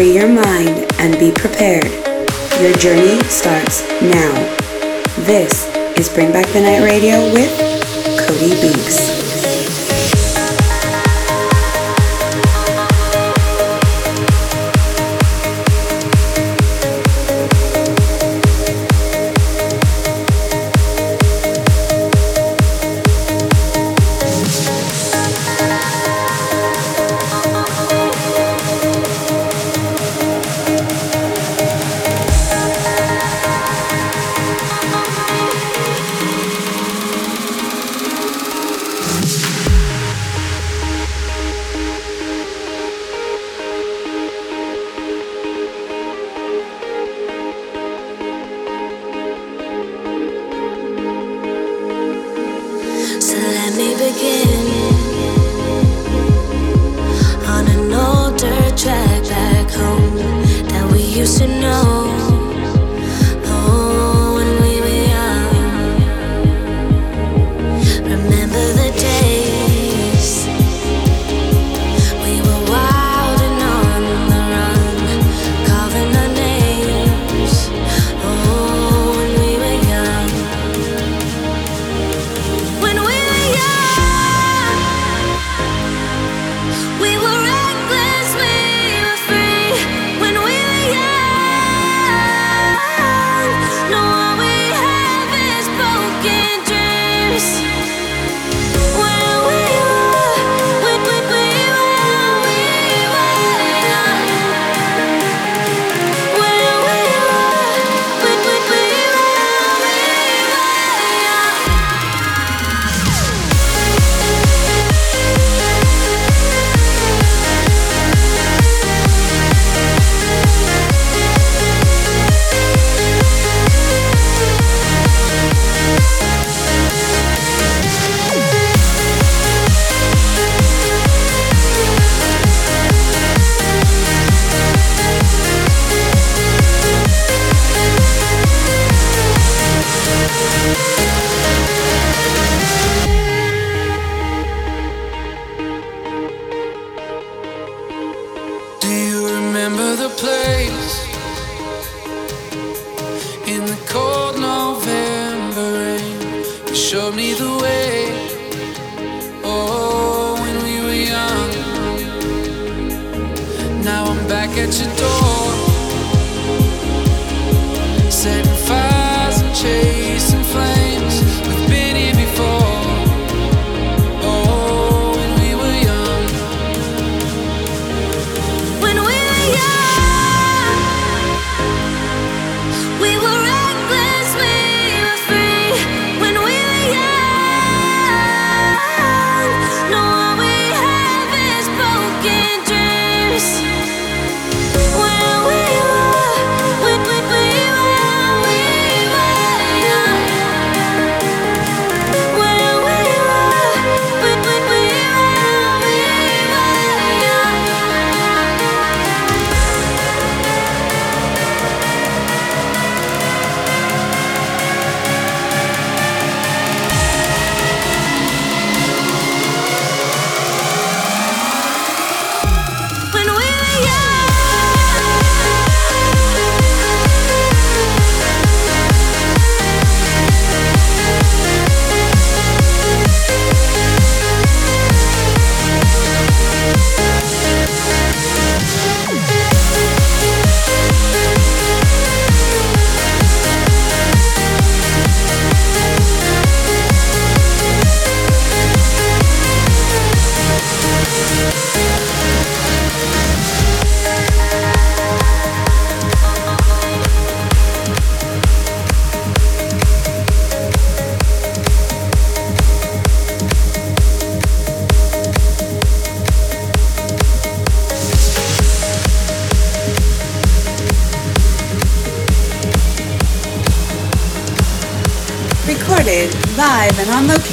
Free your mind and be prepared. Your journey starts now. This is Bring Back the Night Radio with Cody Binks.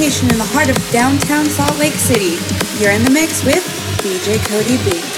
Location in the heart of downtown Salt Lake City. You're in the mix with DJ Cody B.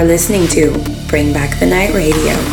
You're listening to Bring Back the Night Radio.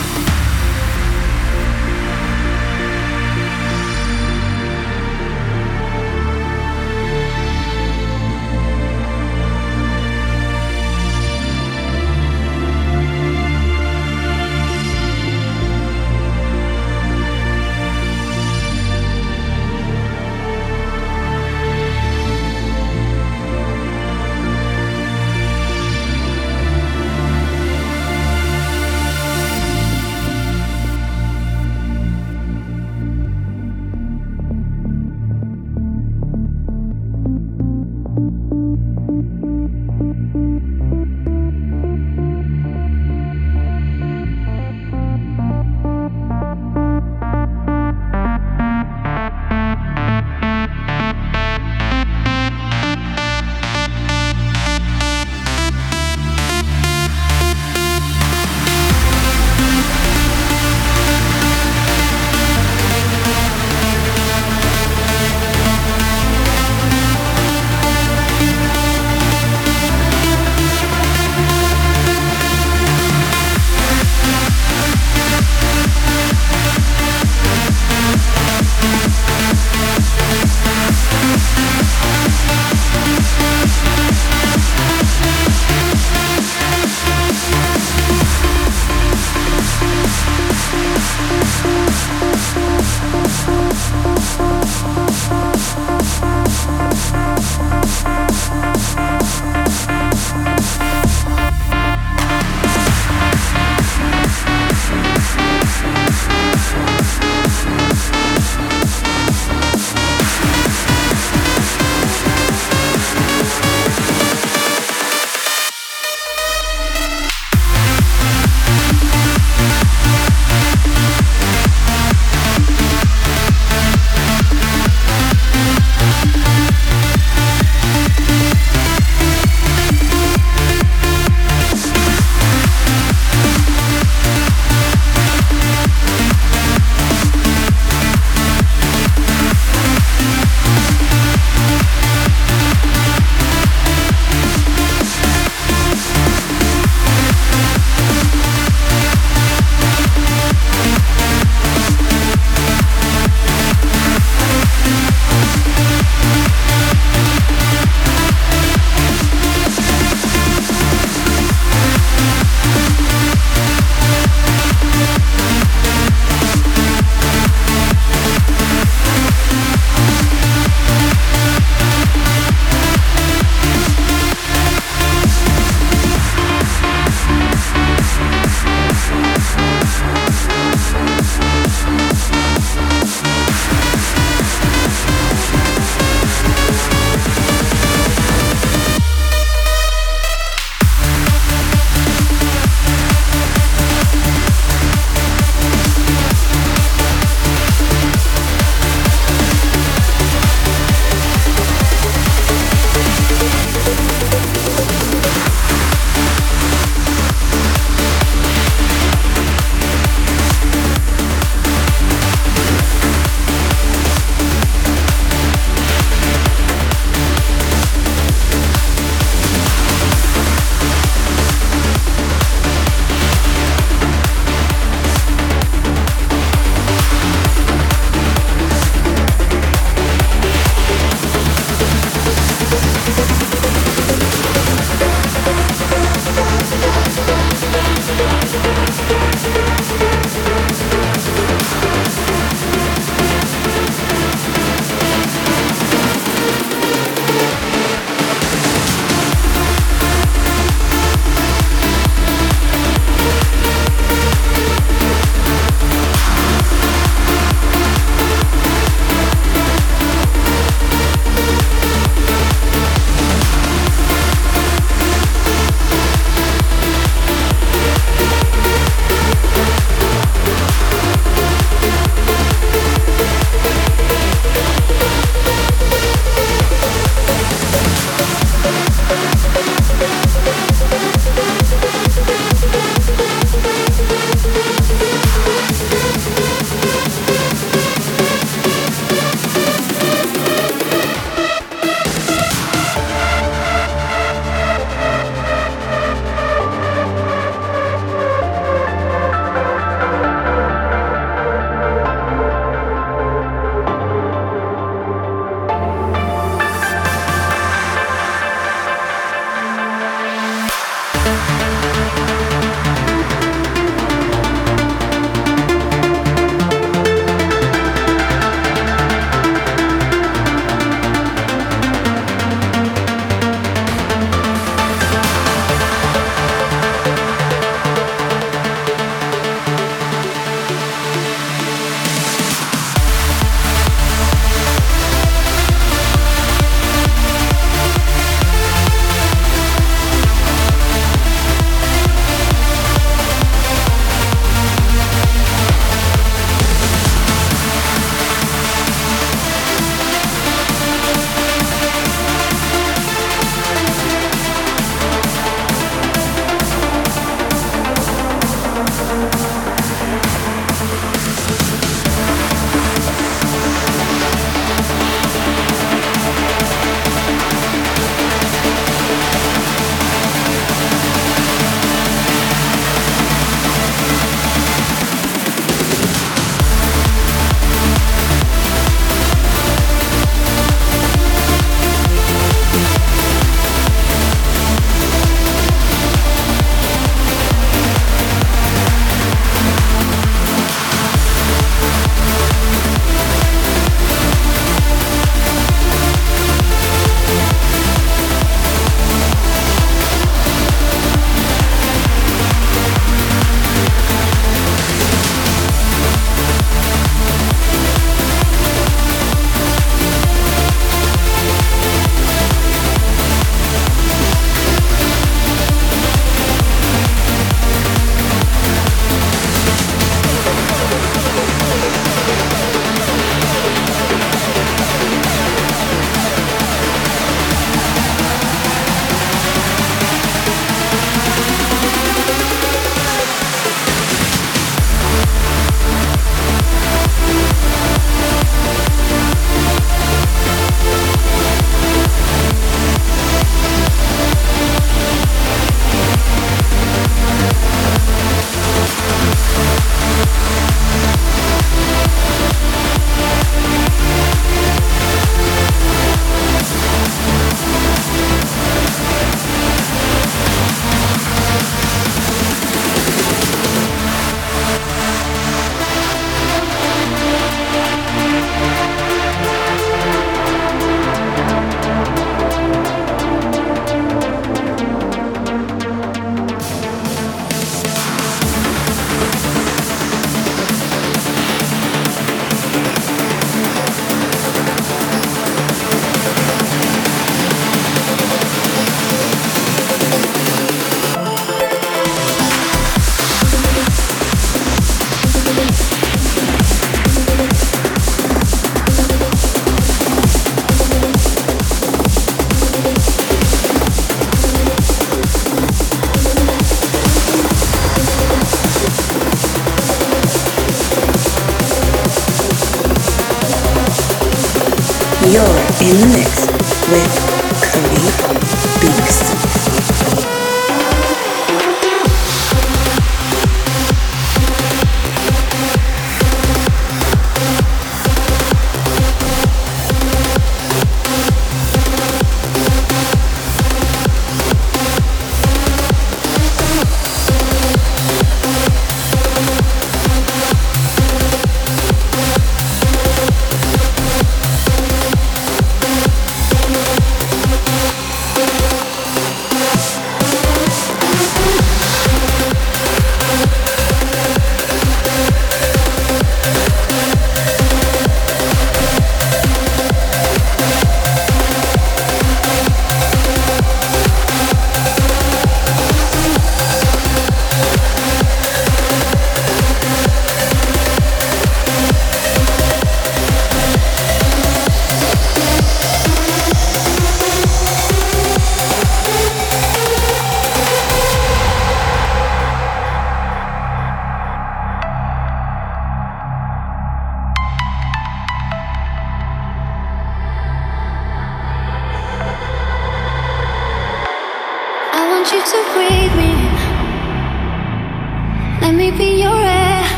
You're in the mix with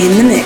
in the mix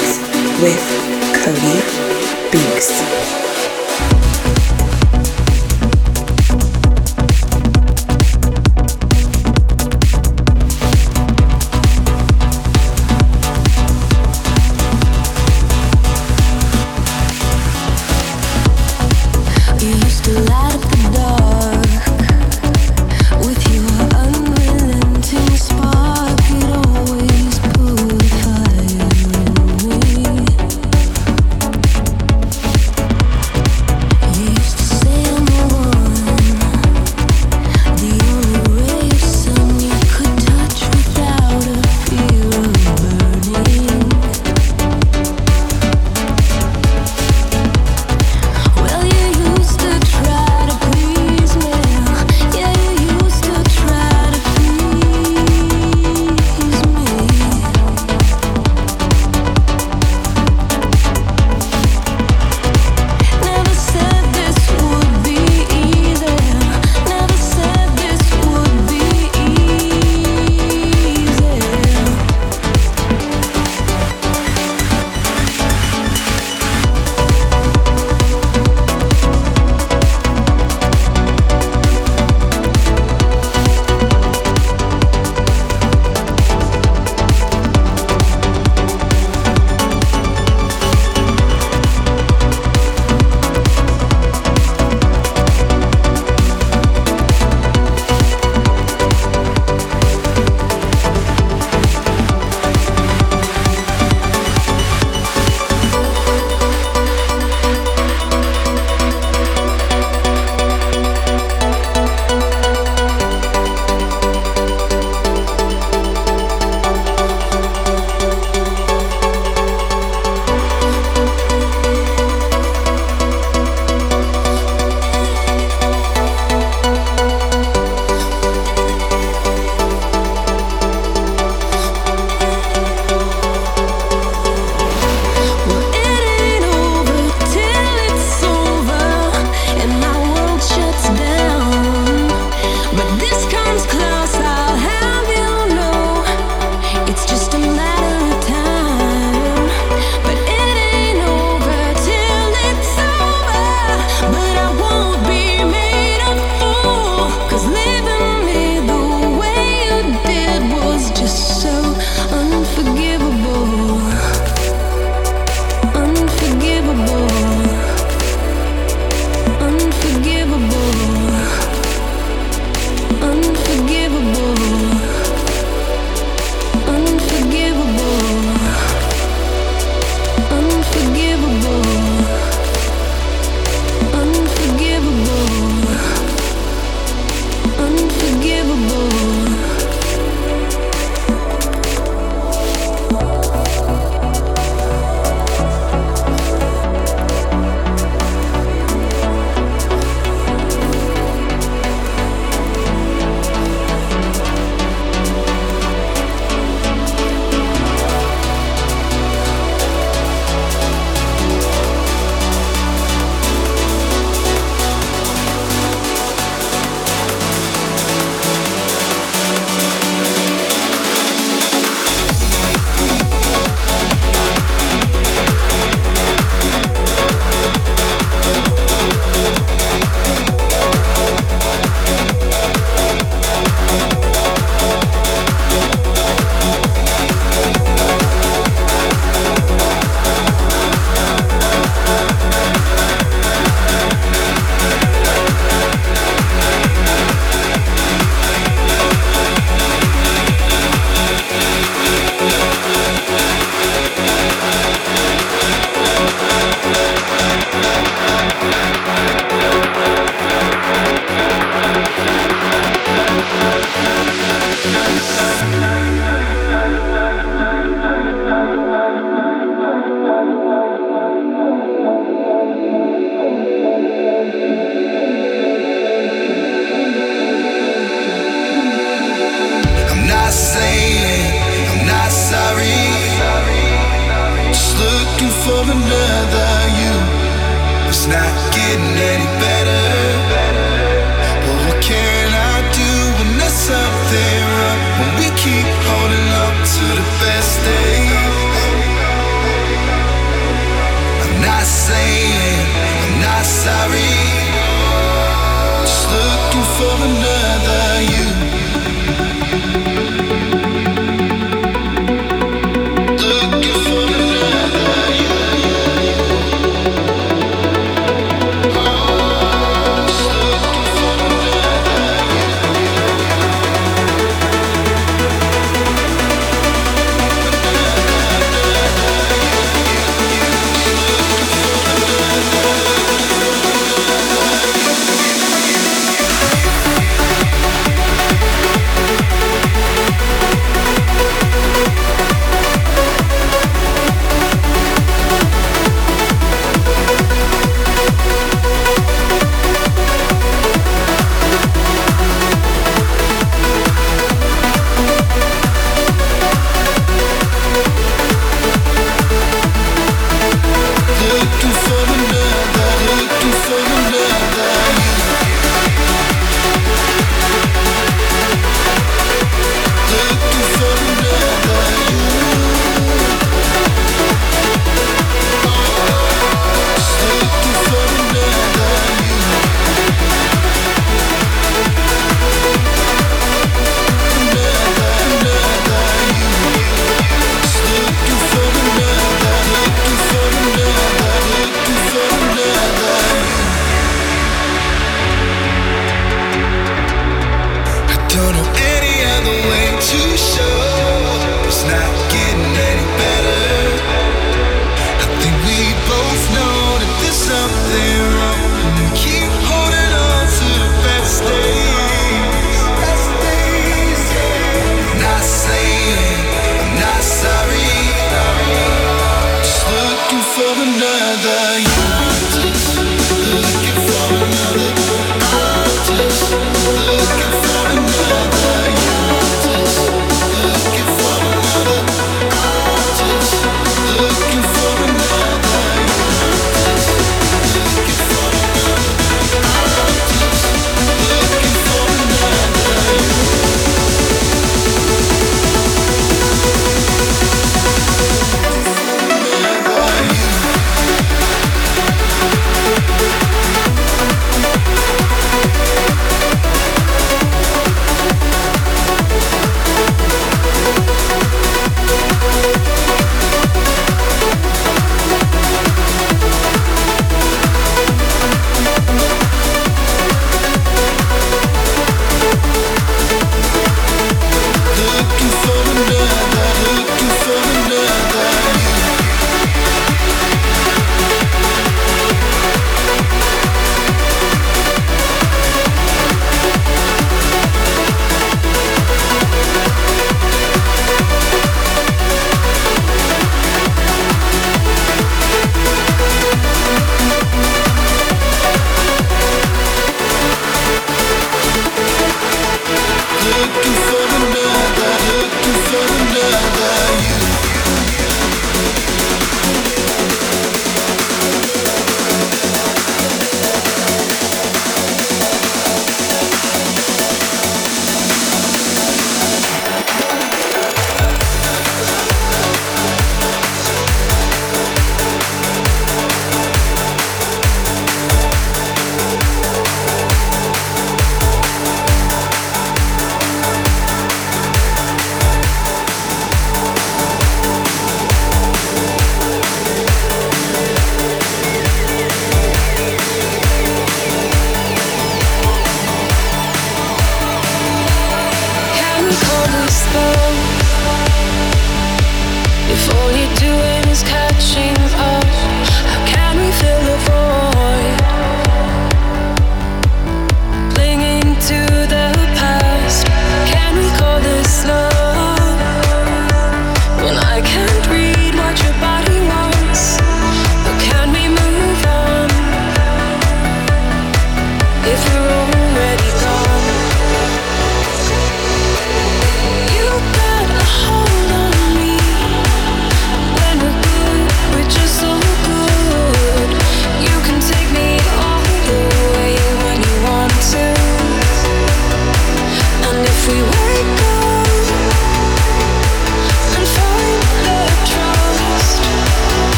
when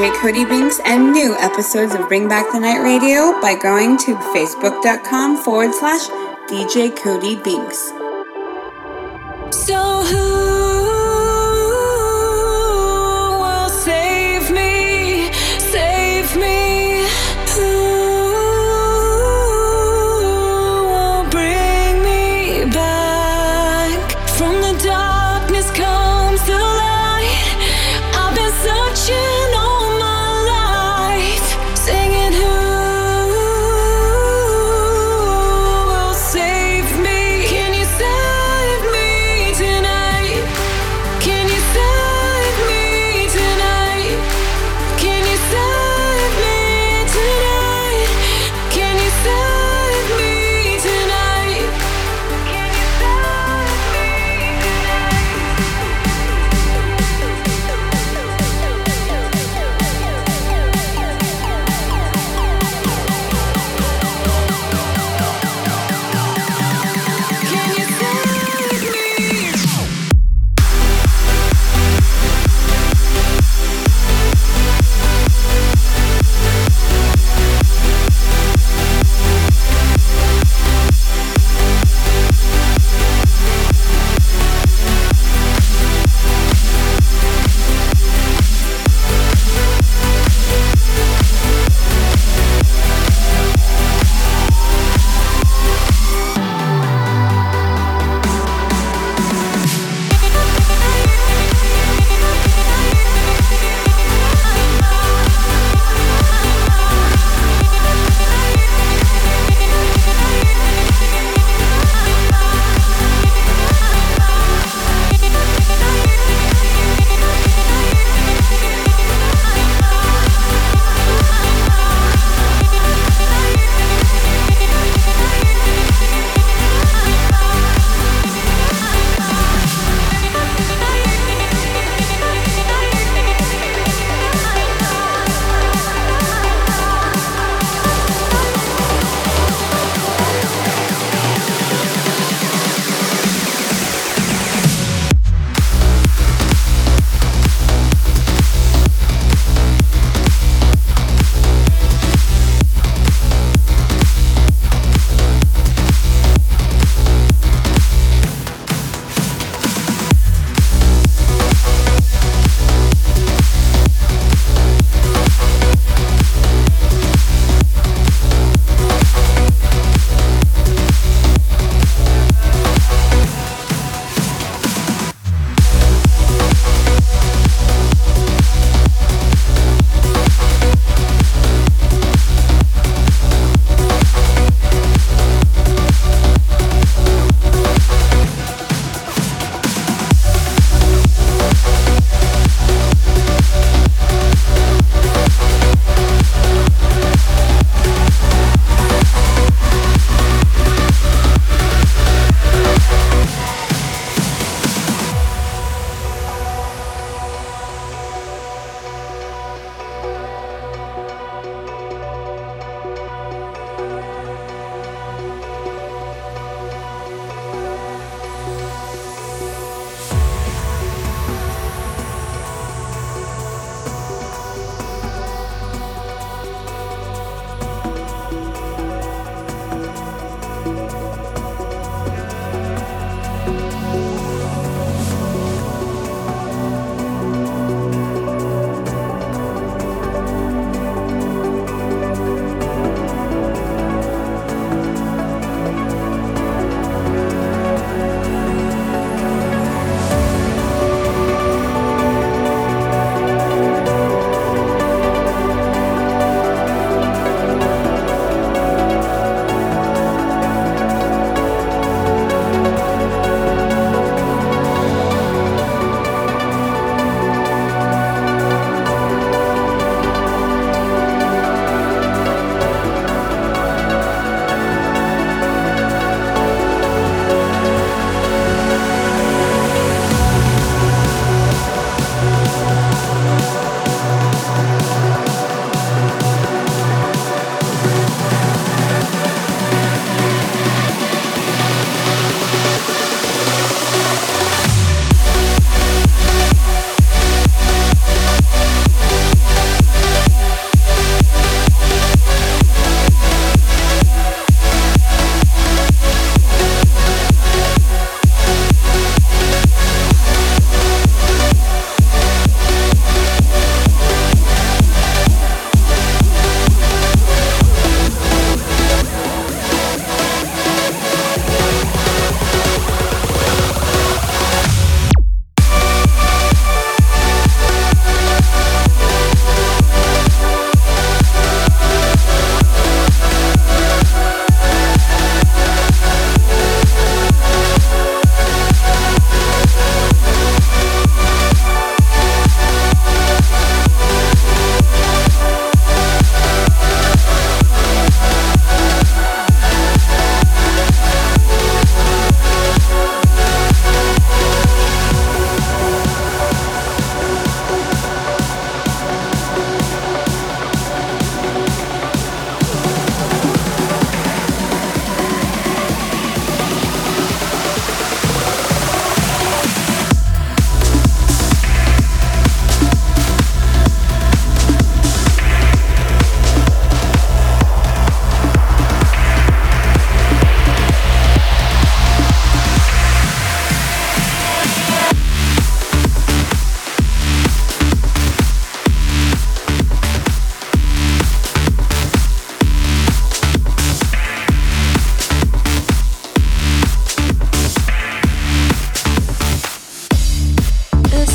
DJ Cody Binks and new episodes of Bring Back the Night Radio by going to facebook.com forward slash DJ Cody Binks. So who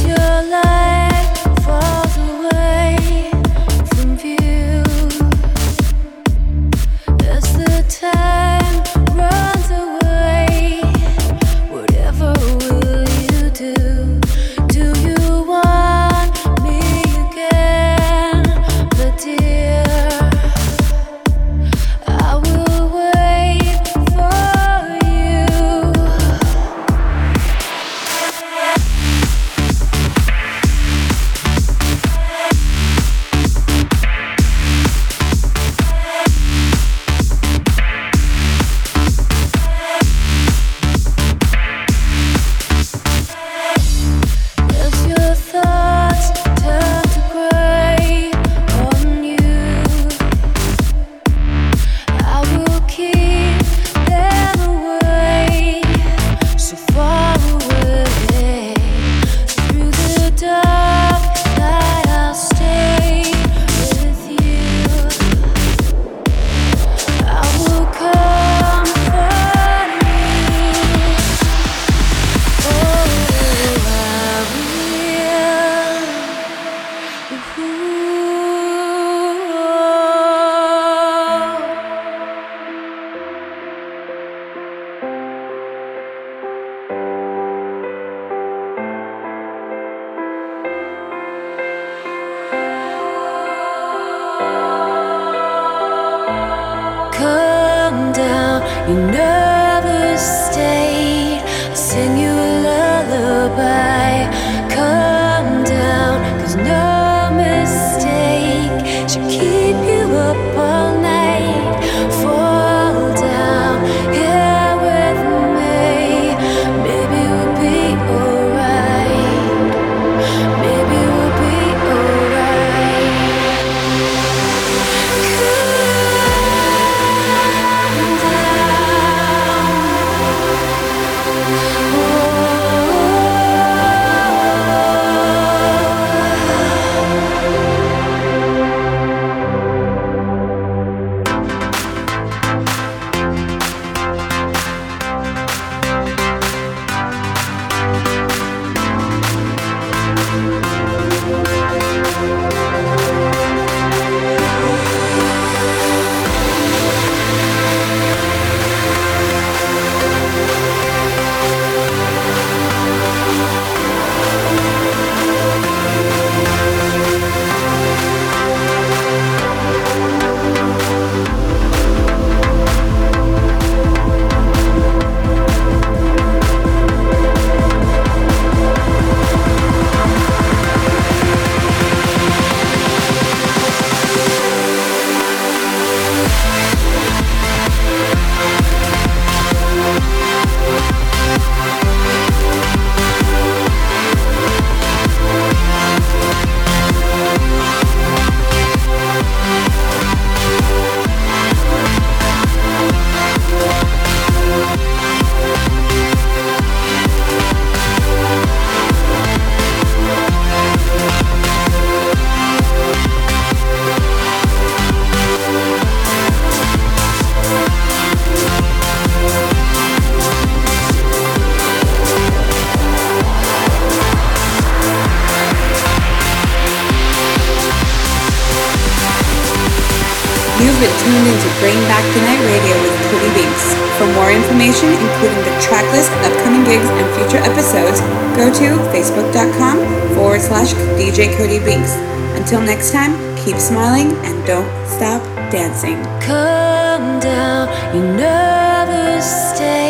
your life. Until next time, keep smiling and don't stop dancing. Come down, you nervous state.